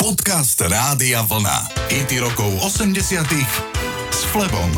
Podcast Rádia Vlna. IT rokov 80 s Flebom.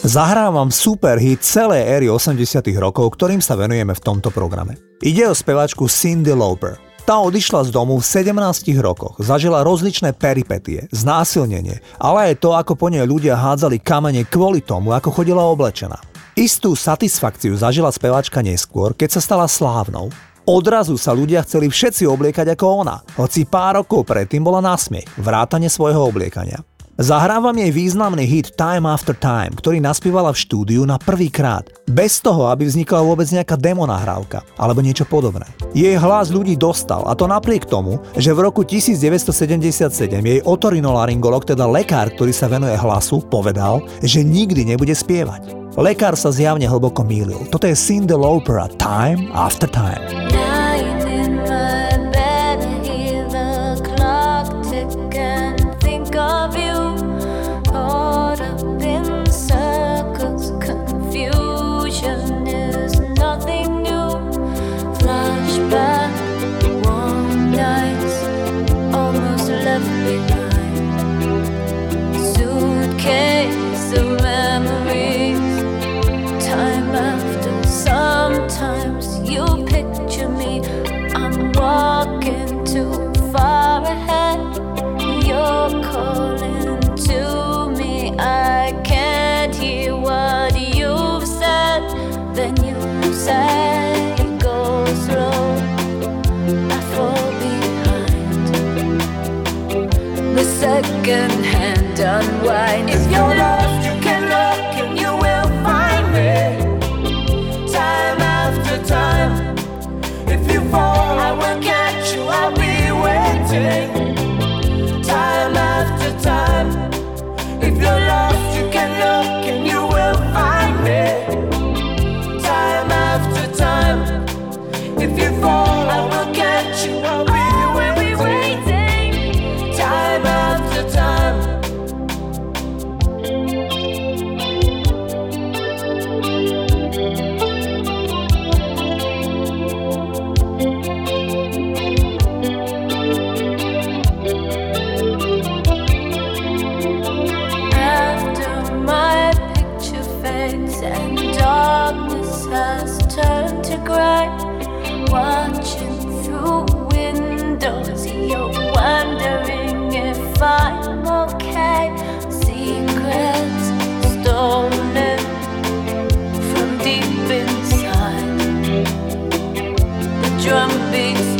Zahrávam super hit celej éry 80 rokov, ktorým sa venujeme v tomto programe. Ide o spevačku Cindy Lauper. Tá odišla z domu v 17 rokoch, zažila rozličné peripetie, znásilnenie, ale aj to, ako po nej ľudia hádzali kamene kvôli tomu, ako chodila oblečená. Istú satisfakciu zažila spevačka neskôr, keď sa stala slávnou. Odrazu sa ľudia chceli všetci obliekať ako ona, hoci pár rokov predtým bola násmiech, vrátane svojho obliekania. Zahrávam jej významný hit Time After Time, ktorý naspievala v štúdiu na prvý krát, bez toho, aby vznikla vôbec nejaká demo nahrávka alebo niečo podobné. Jej hlas ľudí dostal a to napriek tomu, že v roku 1977 jej otorinolaryngolog, teda lekár, ktorý sa venuje hlasu, povedal, že nikdy nebude spievať. Lekár sa zjavne hlboko mýlil. Toto je Cindy Lauper Time After Time. Second hand unwind. If you're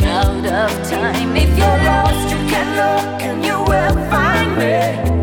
out of time. If you're lost, you can look and you will find me.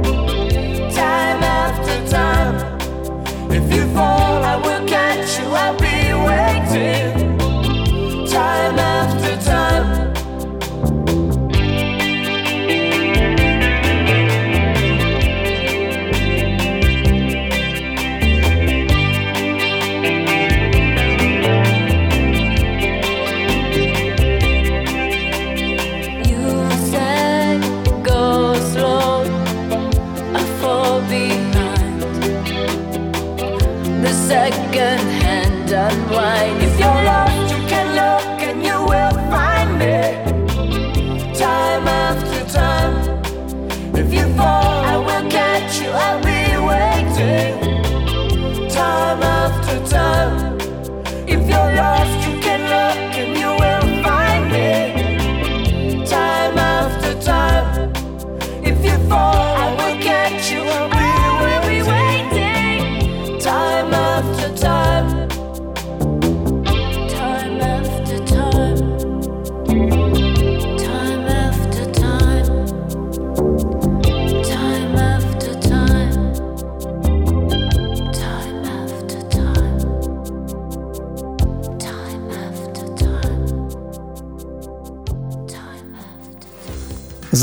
second hand unwind.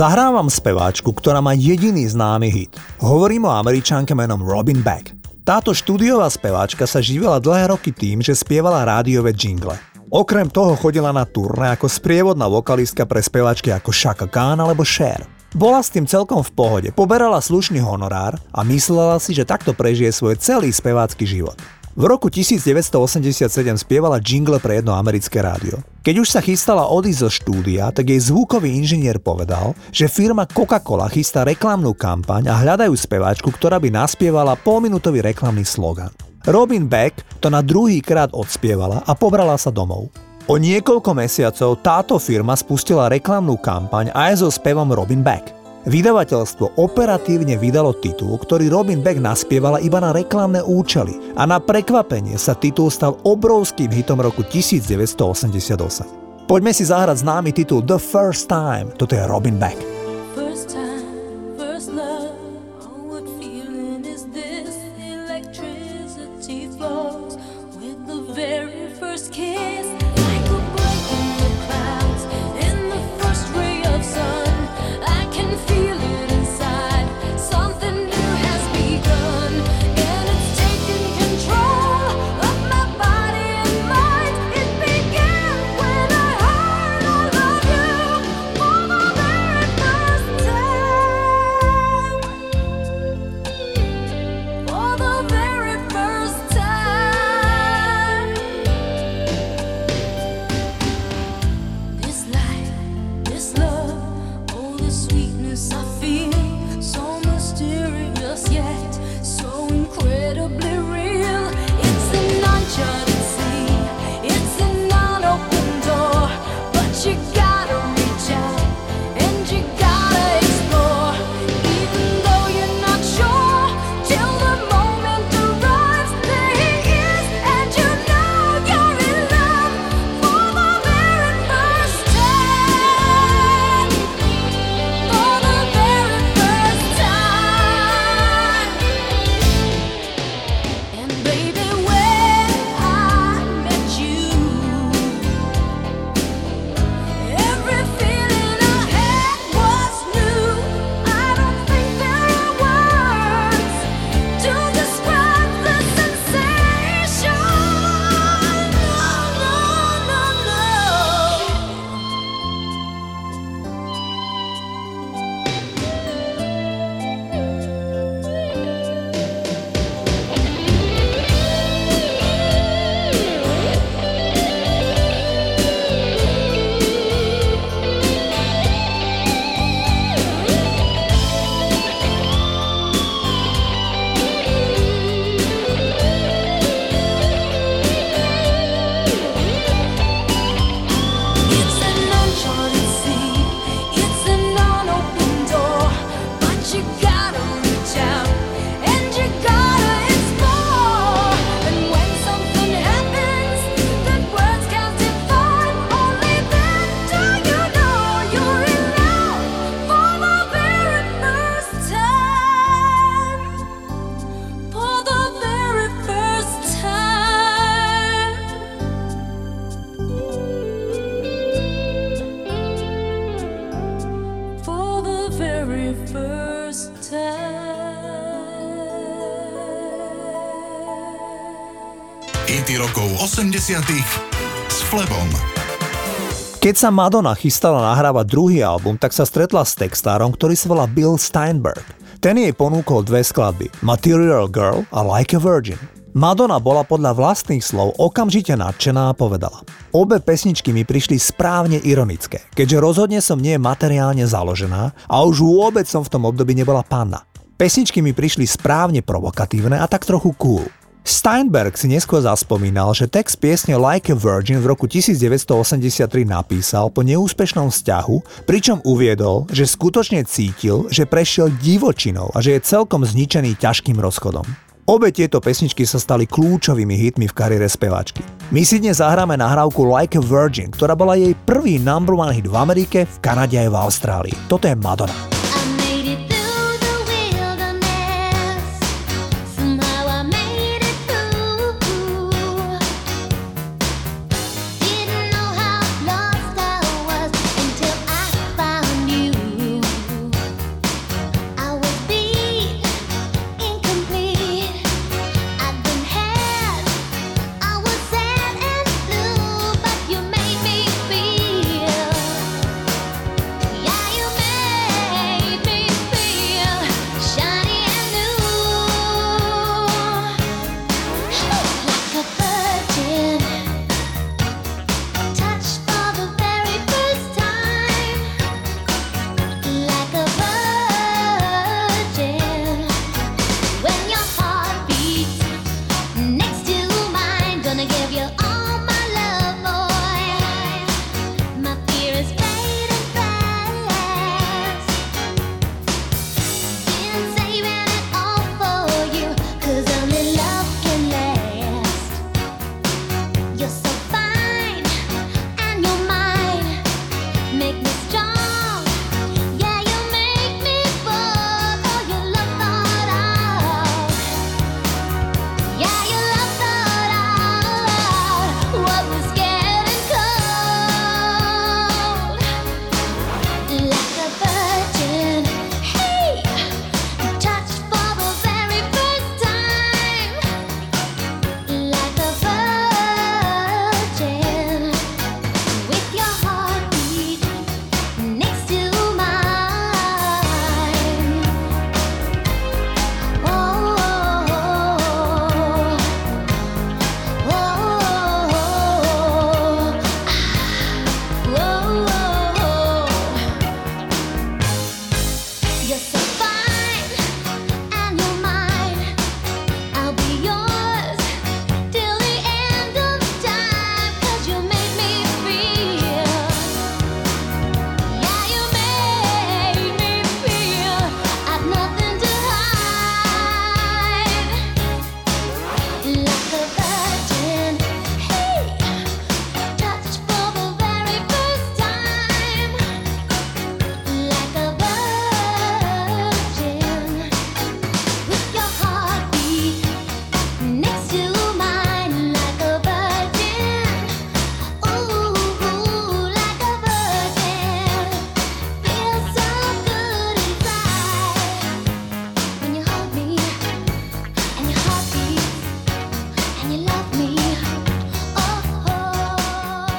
Zahrávam speváčku, ktorá má jediný známy hit. Hovorím o američanke menom Robin Beck. Táto štúdiová speváčka sa živila dlhé roky tým, že spievala rádiové jingle. Okrem toho chodila na turné ako sprievodná vokalistka pre speváčky ako Shaka Khan alebo Cher. Bola s tým celkom v pohode, poberala slušný honorár a myslela si, že takto prežije svoj celý spevácky život. V roku 1987 spievala jingle pre jedno americké rádio. Keď už sa chystala odísť zo štúdia, tak jej zvukový inžinier povedal, že firma Coca-Cola chystá reklamnú kampaň a hľadajú speváčku, ktorá by naspievala polminútový reklamný slogan. Robin Beck to na druhý krát odspievala a pobrala sa domov. O niekoľko mesiacov táto firma spustila reklamnú kampaň aj so spevom Robin Beck. Vydavateľstvo operatívne vydalo titul, ktorý Robin Beck naspievala iba na reklamné účely a na prekvapenie sa titul stal obrovským hitom roku 1988. Poďme si zahrať známy titul The First Time, toto je Robin Beck. 80 s Flebom. Keď sa Madonna chystala nahrávať druhý album, tak sa stretla s textárom, ktorý sa volá Bill Steinberg. Ten jej ponúkol dve skladby, Material Girl a Like a Virgin. Madonna bola podľa vlastných slov okamžite nadšená a povedala Obe pesničky mi prišli správne ironické, keďže rozhodne som nie materiálne založená a už vôbec som v tom období nebola panna. Pesničky mi prišli správne provokatívne a tak trochu cool. Steinberg si neskôr zaspomínal, že text piesne Like a Virgin v roku 1983 napísal po neúspešnom vzťahu, pričom uviedol, že skutočne cítil, že prešiel divočinou a že je celkom zničený ťažkým rozchodom. Obe tieto pesničky sa stali kľúčovými hitmi v kariére speváčky. My si dnes zahráme nahrávku Like a Virgin, ktorá bola jej prvý number one hit v Amerike, v Kanade aj v Austrálii. Toto je Madonna.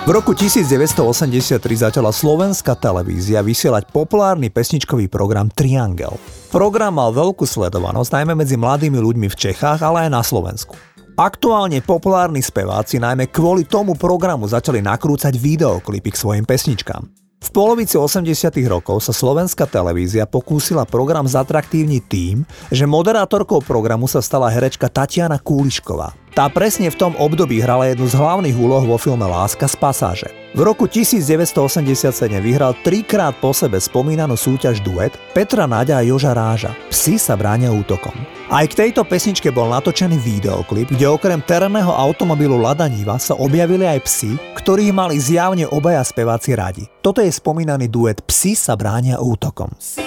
V roku 1983 začala slovenská televízia vysielať populárny pesničkový program Triangel. Program mal veľkú sledovanosť najmä medzi mladými ľuďmi v Čechách, ale aj na Slovensku. Aktuálne populárni speváci najmä kvôli tomu programu začali nakrúcať videoklipy k svojim pesničkám. V polovici 80 rokov sa slovenská televízia pokúsila program zatraktívniť tým, že moderátorkou programu sa stala herečka Tatiana Kúlišková. Tá presne v tom období hrala jednu z hlavných úloh vo filme Láska z pasáže. V roku 1987 vyhral trikrát po sebe spomínanú súťaž duet Petra Naďa a Joža Ráža. Psi sa bránia útokom. Aj k tejto pesničke bol natočený videoklip, kde okrem terénneho automobilu Lada Niva sa objavili aj psi, ktorých mali zjavne obaja speváci radi. Toto je spomínaný duet Psi sa bránia útokom. Psi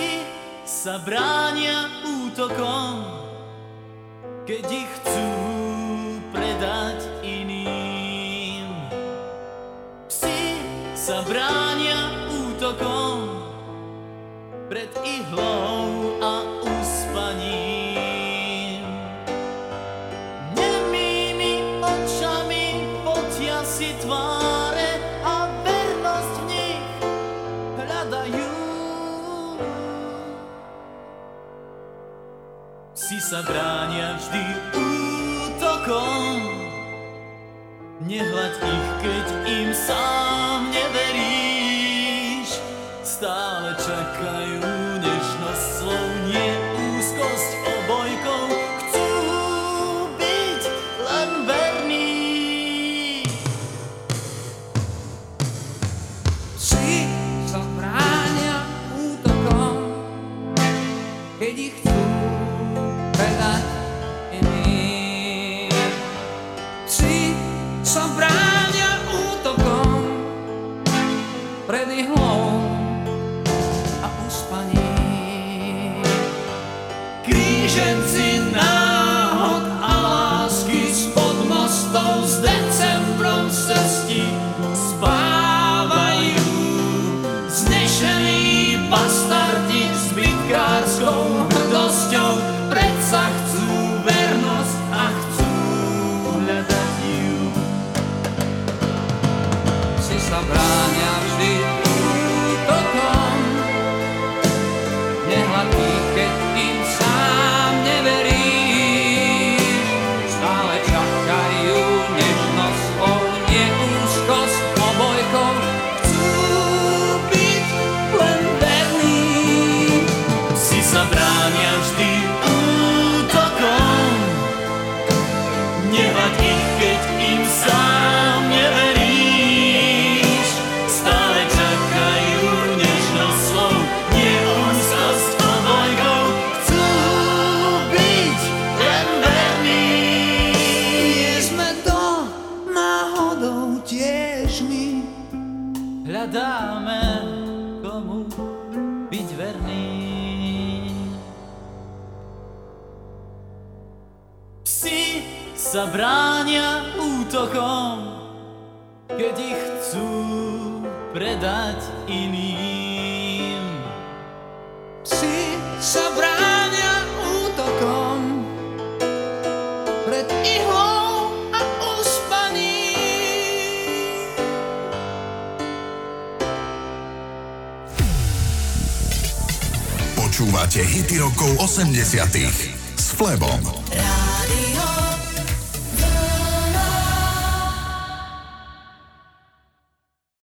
sa bránia útokom, keď ich chcú predať iným. Psi sa bránia útokom pred ihlou a uspaním. Nemými očami potia si tváre a vernosť v nich hľadajú. Si sa bránia vždy útokom, nehľaď ich, keď im sám neveríš. Stále čakajú sa bránia vždy predať iným. Psi sa bránia útokom pred ihlou a uspaním. Počúvate hity rokov 80 s Flebom. Rádio